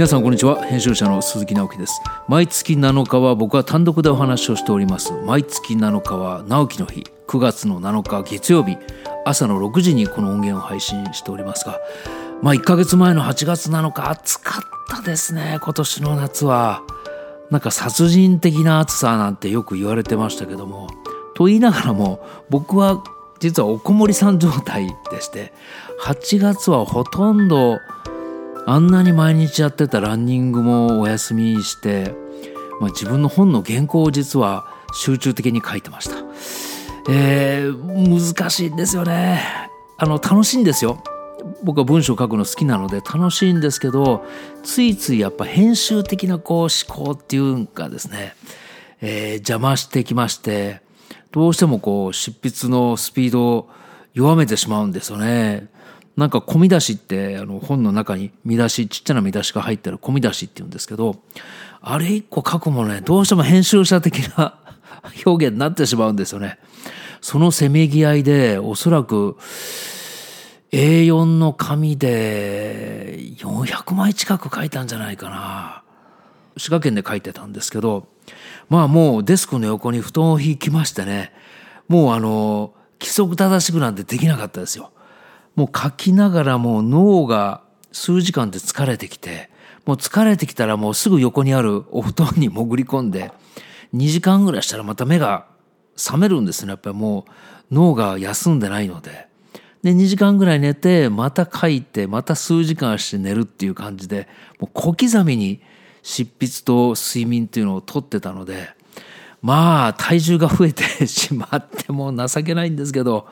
皆さんこんにちは。編集者の鈴木直樹です。毎月7日は僕は単独でお話をしております。毎月7日は直樹の日。9月の7日月曜日。朝の6時にこの音源を配信しておりますがまあ1ヶ月前の8月7日暑かったですね。今年の夏は。なんか殺人的な暑さなんてよく言われてましたけども。と言いながらも僕は実はおこもりさん状態でして8月はほとんどあんなに毎日やってたランニングもお休みして、まあ、自分の本の原稿を実は集中的に書いてました。えー、難しいんですよね。あの楽しいんですよ。僕は文章を書くの好きなので楽しいんですけどついついやっぱ編集的なこう思考っていうかですね、えー、邪魔してきましてどうしてもこう執筆のスピードを弱めてしまうんですよね。なんか込み出しってあの本の中に見出しちっちゃな見出しが入ってる込み出しって言うんですけどあれ一個書くもねどうしても編集者的な 表現になってしまうんですよね。そのせめぎ合いでおそらく A4 の紙で400枚近く書いたんじゃないかな。滋賀県で書いてたんですけどまあもうデスクの横に布団を引きましてねもうあの規則正しくなんてできなかったですよ。もう書きながらもう脳が数時間で疲れてきてもう疲れてきたらもうすぐ横にあるお布団に潜り込んで2時間ぐらいしたらまた目が覚めるんですねやっぱりもう脳が休んでないので。で2時間ぐらい寝てまた書いてまた数時間して寝るっていう感じでもう小刻みに執筆と睡眠っていうのをとってたのでまあ体重が増えてしまってもう情けないんですけど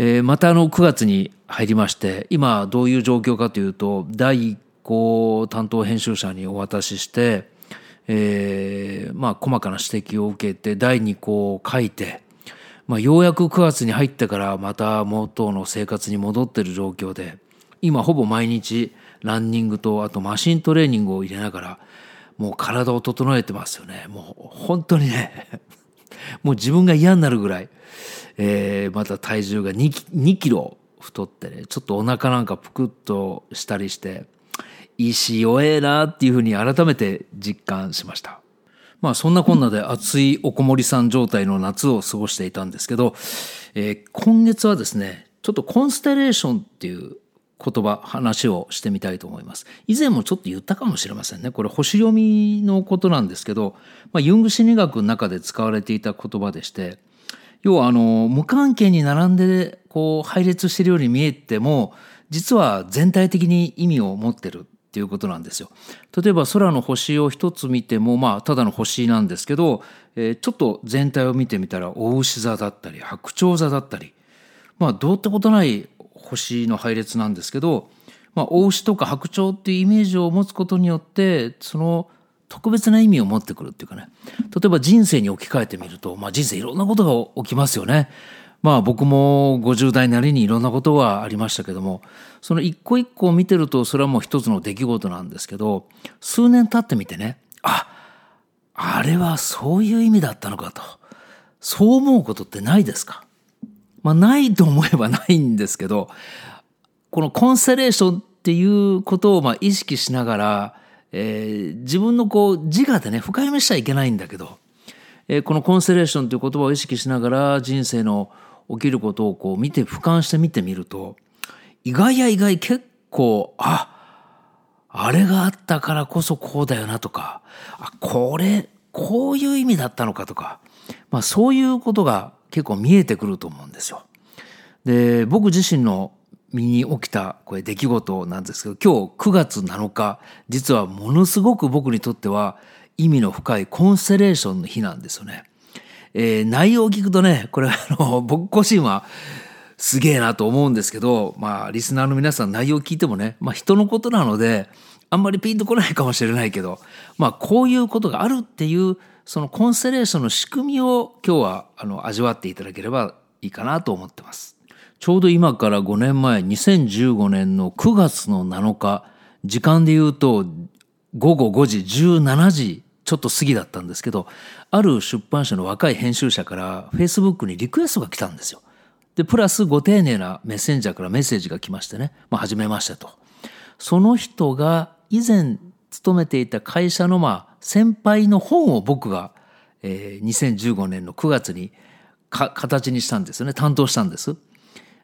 えー、またあの9月に入りまして今どういう状況かというと第1項担当編集者にお渡しして、えー、まあ細かな指摘を受けて第2項を書いて、まあ、ようやく9月に入ってからまた元の生活に戻ってる状況で今ほぼ毎日ランニングとあとマシントレーニングを入れながらもう体を整えてますよね。もう本当にねもう自分が嫌になるぐらいえー、また体重が 2, 2キロ太ってねちょっとお腹なんかぷくっとしたりしていいし弱えなっていうふうに改めて実感しました。まあそんなこんなで暑いおこもりさん状態の夏を過ごしていたんですけど、えー、今月はですねちょっとコンステレーションっていう言葉話をしてみたいと思います以前もちょっと言ったかもしれませんねこれ星読みのことなんですけど、まあ、ユング心理学の中で使われていた言葉でして要はあの無関係に並んでこう配列しているように見えても実は全体的に意味を持ってるっていうことなんですよ。例えば空の星を一つ見てもまあただの星なんですけど、えー、ちょっと全体を見てみたら大牛座だったり白鳥座だったりまあどうってことない星の配列なんですけど、まあ、大牛とか白鳥っていうイメージを持つことによってその特別な意味を持ってくるっていうかね。例えば人生に置き換えてみると、まあ、人生いろんなことが起きますよね。まあ僕も50代なりにいろんなことはありましたけどもその一個一個を見てるとそれはもう一つの出来事なんですけど数年経ってみてねああれはそういう意味だったのかと。そう思うことってないですか？まあないと思えばないんですけどこのコンステレーションっていうことをまあ意識しながらえー、自分のこう自我でね深読みしちゃいけないんだけど、えー、このコンステレーションという言葉を意識しながら人生の起きることをこう見て俯瞰して見てみると意外や意外結構ああれがあったからこそこうだよなとかあこれこういう意味だったのかとか、まあ、そういうことが結構見えてくると思うんですよ。で僕自身の身に起きたこれ出来事なんですけど今日9月7日実はものすごく僕にとっては意味の深いコンステレーションの日なんですよね。えー、内容を聞くとねこれあの僕個人はすげえなと思うんですけどまあリスナーの皆さん内容を聞いてもね、まあ、人のことなのであんまりピンとこないかもしれないけどまあこういうことがあるっていうそのコンステレーションの仕組みを今日はあの味わっていただければいいかなと思ってます。ちょうど今から5年前2015年の9月の7日時間で言うと午後5時17時ちょっと過ぎだったんですけどある出版社の若い編集者からフェイスブックにリクエストが来たんですよ。でプラスご丁寧なメッセンジャーからメッセージが来ましてね「まあ、初めまして」と。その人が以前勤めていた会社のまあ先輩の本を僕が、えー、2015年の9月にか形にしたんですよね担当したんです。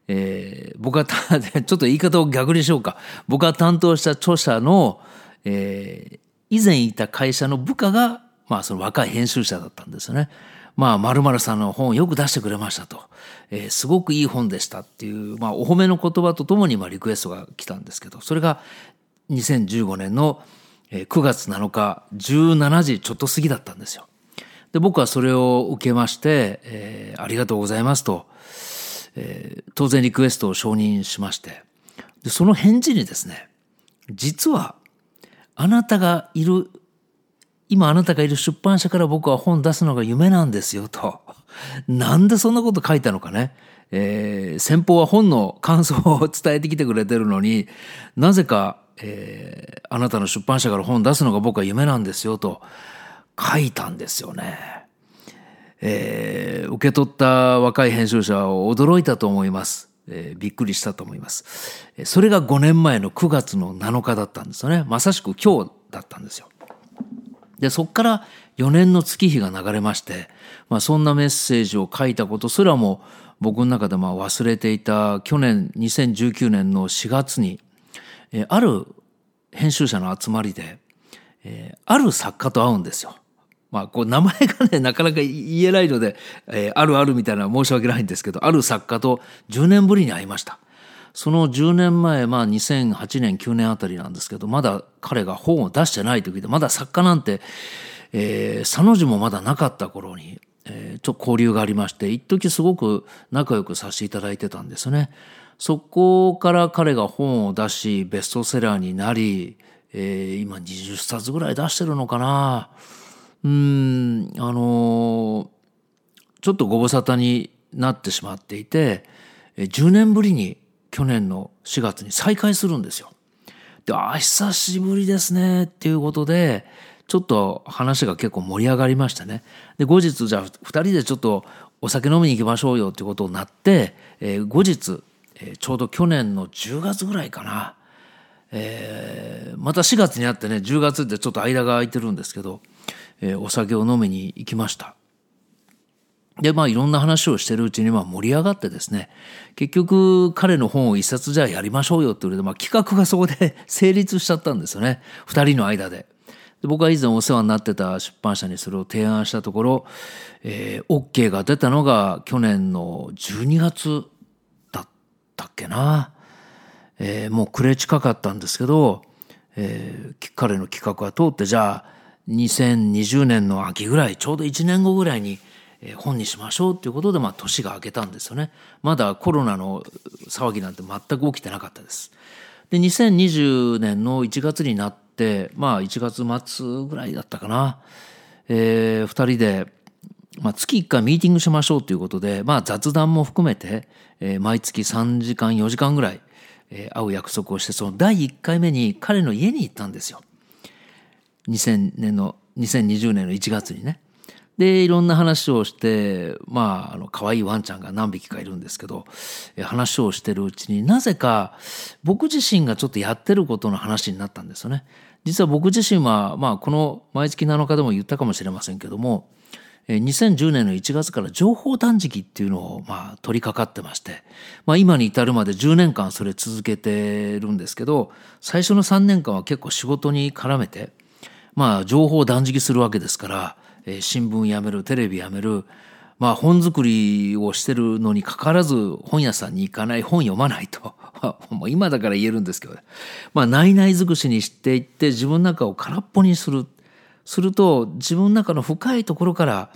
えー、僕は ちょっと言い方を逆にしようか僕が担当した著者の、えー、以前いた会社の部下が、まあ、その若い編集者だったんですよね。まあ、〇〇さんの本をよく出してくれましたと。えー、すごくいい本でしたっていう、まあ、お褒めの言葉とともに、まあ、リクエストが来たんですけど、それが2015年の9月7日17時ちょっと過ぎだったんですよ。で、僕はそれを受けまして、えー、ありがとうございますと、えー、当然リクエストを承認しまして、で、その返事にですね、実は、あなたがいる今あなたがいる出版社から僕は本出すのが夢なんですよと。なんでそんなこと書いたのかね。えー、先方は本の感想を伝えてきてくれてるのになぜか、えー、あなたの出版社から本出すのが僕は夢なんですよと書いたんですよね。えー、受け取った若い編集者は驚いたと思います。えー、びっくりしたと思います。それが5年前の9月の7日だったんですよね。まさしく今日だったんですよ。で、そこから4年の月日が流れまして、まあそんなメッセージを書いたことすらも僕の中でまあ忘れていた去年2019年の4月に、え、ある編集者の集まりで、え、ある作家と会うんですよ。まあ、こう名前がね、なかなか言えないので、え、あるあるみたいな申し訳ないんですけど、ある作家と10年ぶりに会いました。その10年前、まあ2008年、9年あたりなんですけど、まだ彼が本を出してない時で、まだ作家なんて、えー、佐の字もまだなかった頃に、えー、ちょっと交流がありまして、一時すごく仲良くさせていただいてたんですね。そこから彼が本を出し、ベストセラーになり、えー、今20冊ぐらい出してるのかな。うん、あのー、ちょっとご無沙汰になってしまっていて、10年ぶりに去年の4月に再開するんですよ。で、あ、久しぶりですねっていうことで、ちょっと話が結構盛り上がりましたね。で、後日、じゃあ2人でちょっとお酒飲みに行きましょうよっていうことになって、えー、後日、え、ちょうど去年の10月ぐらいかな、えー、また4月にあってね、10月ってちょっと間が空いてるんですけど、えー、お酒を飲みに行きました。で、まあいろんな話をしてるうちにまあ盛り上がってですね、結局彼の本を一冊じゃあやりましょうよって言われて、まあ企画がそこで 成立しちゃったんですよね。二人の間で。僕は以前お世話になってた出版社にそれを提案したところ、えー、OK が出たのが去年の12月ったっけな。えー、もう暮れ近かったんですけど、えー、彼の企画が通って、じゃあ2020年の秋ぐらい、ちょうど1年後ぐらいに本にしましょうということで、まあ、年が明けたんですよね。まだコロナの騒ぎなんて全く起きてなかったです。で、2020年の1月になって、まあ、1月末ぐらいだったかな。えー、二人で、まあ、月1回ミーティングしましょうということで、まあ、雑談も含めて、えー、毎月3時間、4時間ぐらい、えー、会う約束をして、その第1回目に彼の家に行ったんですよ。2000年の、2020年の1月にね。で、いろんな話をして、まあ、あの、可愛いワンちゃんが何匹かいるんですけど、話をしてるうちになぜか僕自身がちょっとやってることの話になったんですよね。実は僕自身は、まあ、この毎月7日でも言ったかもしれませんけども、2010年の1月から情報断食っていうのをまあ取り掛かってまして、まあ今に至るまで10年間それ続けてるんですけど、最初の3年間は結構仕事に絡めて、まあ情報断食するわけですから、え、新聞やめる、テレビやめる、まあ本作りをしてるのにかかわらず本屋さんに行かない、本読まないと。今だから言えるんですけど、まあ内々尽くしにしていって自分の中を空っぽにする。すると自分の中の深いところから、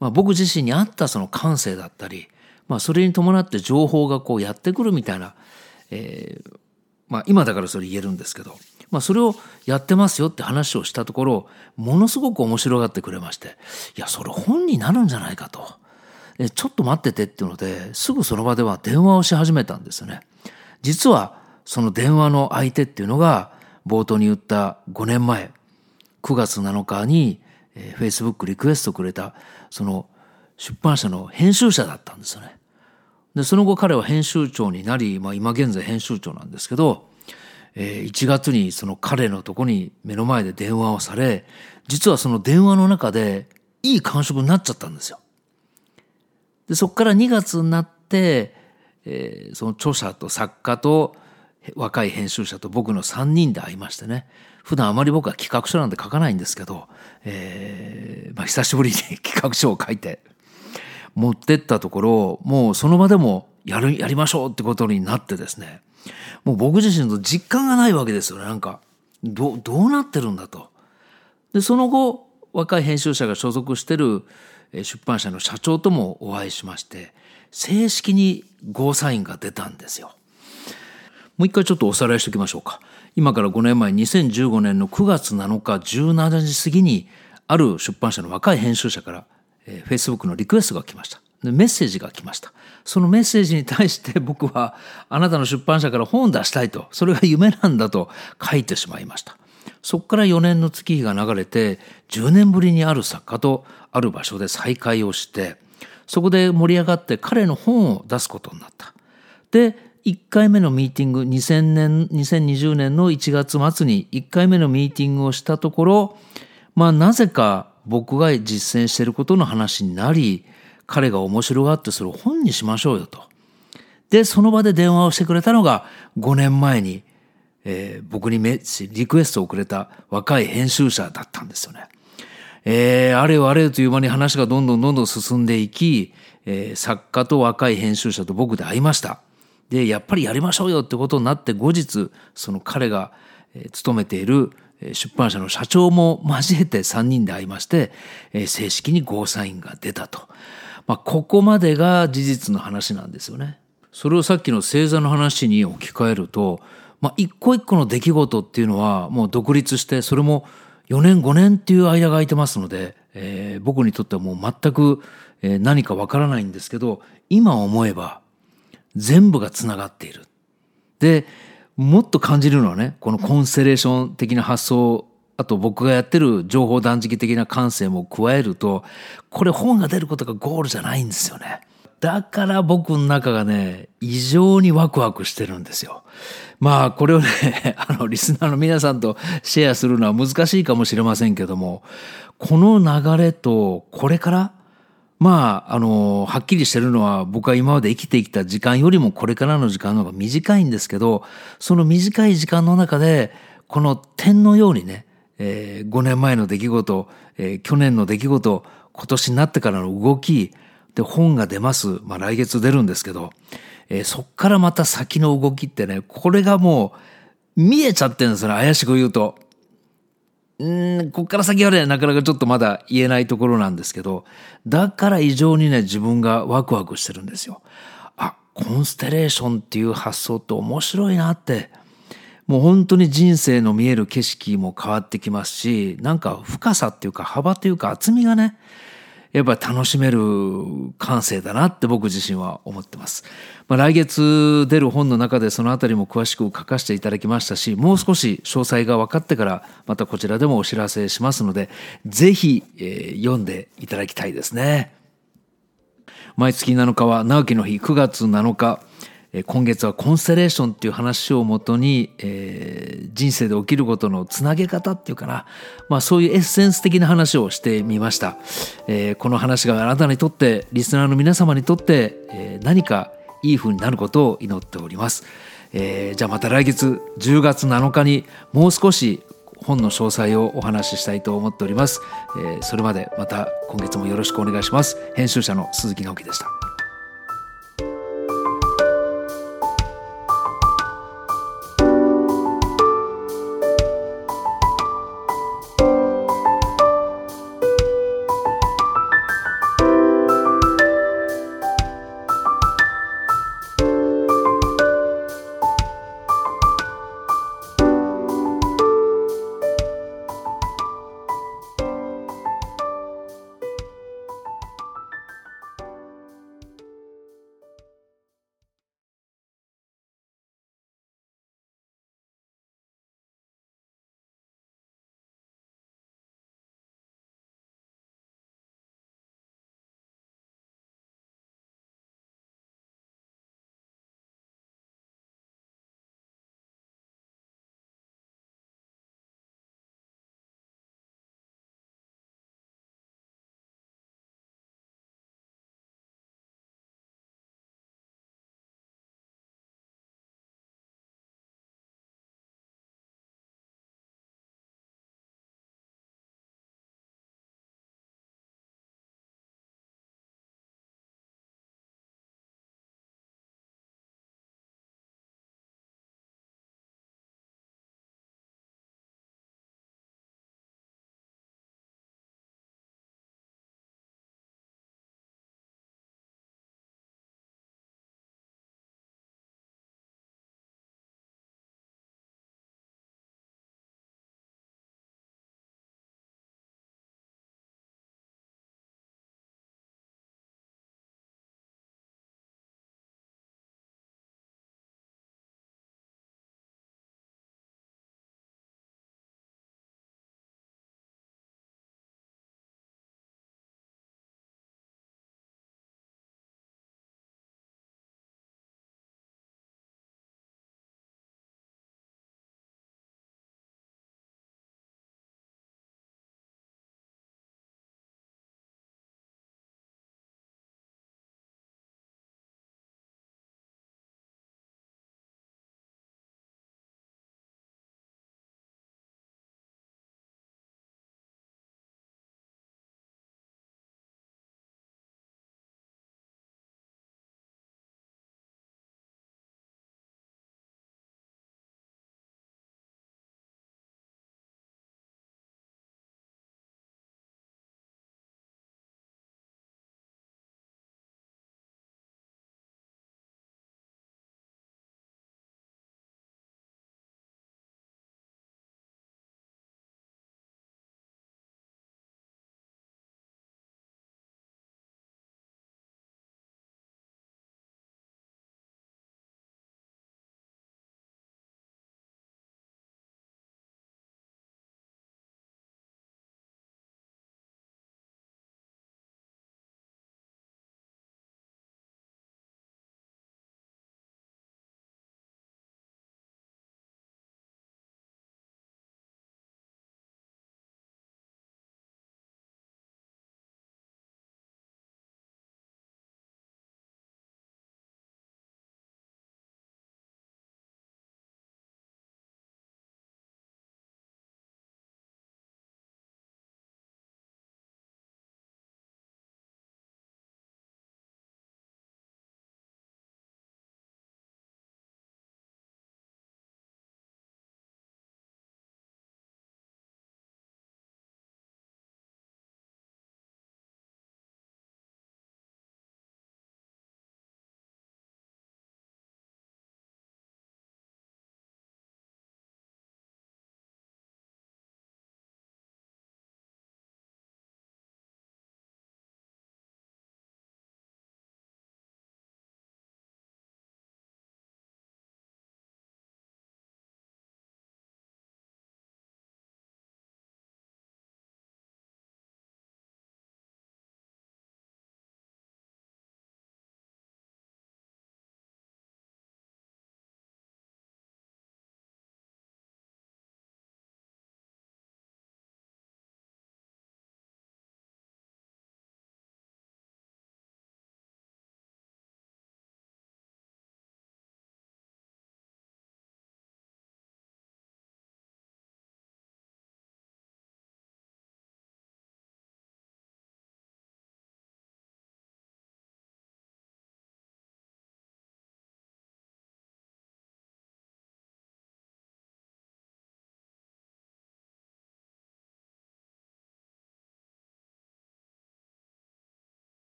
まあ、僕自身に合ったその感性だったり、まあ、それに伴って情報がこうやってくるみたいな、えー、まあ今だからそれ言えるんですけど、まあ、それをやってますよって話をしたところ、ものすごく面白がってくれまして、いや、それ本になるんじゃないかと。ちょっと待っててっていうので、すぐその場では電話をし始めたんですよね。実は、その電話の相手っていうのが、冒頭に言った5年前、9月7日に、えー、Facebook リクエストくれた、その出版社の編集者だったんですよね。で、その後彼は編集長になり、まあ今現在編集長なんですけど、えー、1月にその彼のとこに目の前で電話をされ実はその電話の中でいい感触になっちゃったんですよ。でそこから2月になって、えー、その著者と作家と若い編集者と僕の3人で会いましてね普段あまり僕は企画書なんて書かないんですけど、えーまあ、久しぶりに企画書を書いて持ってったところもうその場でもやるやりましょうってことになってですねもう僕自身の実感がないわけですよねなんかどどうなってるんだと。でその後若い編集者が所属してる出版社の社長ともお会いしまして正式にゴーサインが出たんですよ。もう一回ちょっとおさらいしておきましょうか。今から5年前2015年の9月7日17時過ぎにある出版社の若い編集者から、えー、Facebook のリクエストが来ました。メッセージが来ました。そのメッセージに対して 僕はあなたの出版社から本を出したいとそれが夢なんだと書いてしまいました。そこから4年の月日が流れて10年ぶりにある作家とある場所で再会をしてそこで盛り上がって彼の本を出すことになった。で1回目のミーティング2000年2020年の1月末に1回目のミーティングをしたところまあなぜか僕が実践していることの話になり彼が面白がってそれを本にしましょうよと。でその場で電話をしてくれたのが5年前に、えー、僕にメリクエストをくれた若い編集者だったんですよね。えー、あれよあれよという間に話がどんどんどんどん進んでいき、えー、作家と若い編集者と僕で会いました。でやっぱりやりましょうよってことになって後日その彼が勤めている出版社の社長も交えて3人で会いまして正式にゴーサインが出たと、まあ、ここまでが事実の話なんですよね。それをさっきの星座の話に置き換えると、まあ、一個一個の出来事っていうのはもう独立してそれも4年5年っていう間が空いてますので、えー、僕にとってはもう全く何かわからないんですけど今思えば全部がつながっている。で、もっと感じるのはね、このコンステレーション的な発想、あと僕がやってる情報断食的な感性も加えると、これ本が出ることがゴールじゃないんですよね。だから僕の中がね、異常にワクワクしてるんですよ。まあ、これをね、あの、リスナーの皆さんとシェアするのは難しいかもしれませんけども、この流れと、これからまあ、あの、はっきりしてるのは僕は今まで生きてきた時間よりもこれからの時間の方が短いんですけど、その短い時間の中で、この点のようにね、えー、5年前の出来事、えー、去年の出来事、今年になってからの動き、で、本が出ます。まあ来月出るんですけど、えー、そっからまた先の動きってね、これがもう見えちゃってるんですよね、怪しく言うと。うん、こっから先はね、なかなかちょっとまだ言えないところなんですけど、だから異常にね、自分がワクワクしてるんですよ。あ、コンステレーションっていう発想って面白いなって。もう本当に人生の見える景色も変わってきますし、なんか深さっていうか幅というか厚みがね、やっぱ楽しめる感性だなって僕自身は思ってます。まあ、来月出る本の中でそのあたりも詳しく書かせていただきましたし、もう少し詳細が分かってからまたこちらでもお知らせしますので、ぜひ、え、読んでいただきたいですね。毎月7日は直樹の日9月7日、今月はコンステレーションっていう話をもとに、えー、人生で起きることのつなげ方っていうかな、まあ、そういうエッセンス的な話をしてみました、えー、この話があなたにとってリスナーの皆様にとって、えー、何かいい風になることを祈っております、えー、じゃあまた来月10月7日にもう少し本の詳細をお話ししたいと思っております、えー、それまでまた今月もよろしくお願いします。編集者の鈴木直樹でした。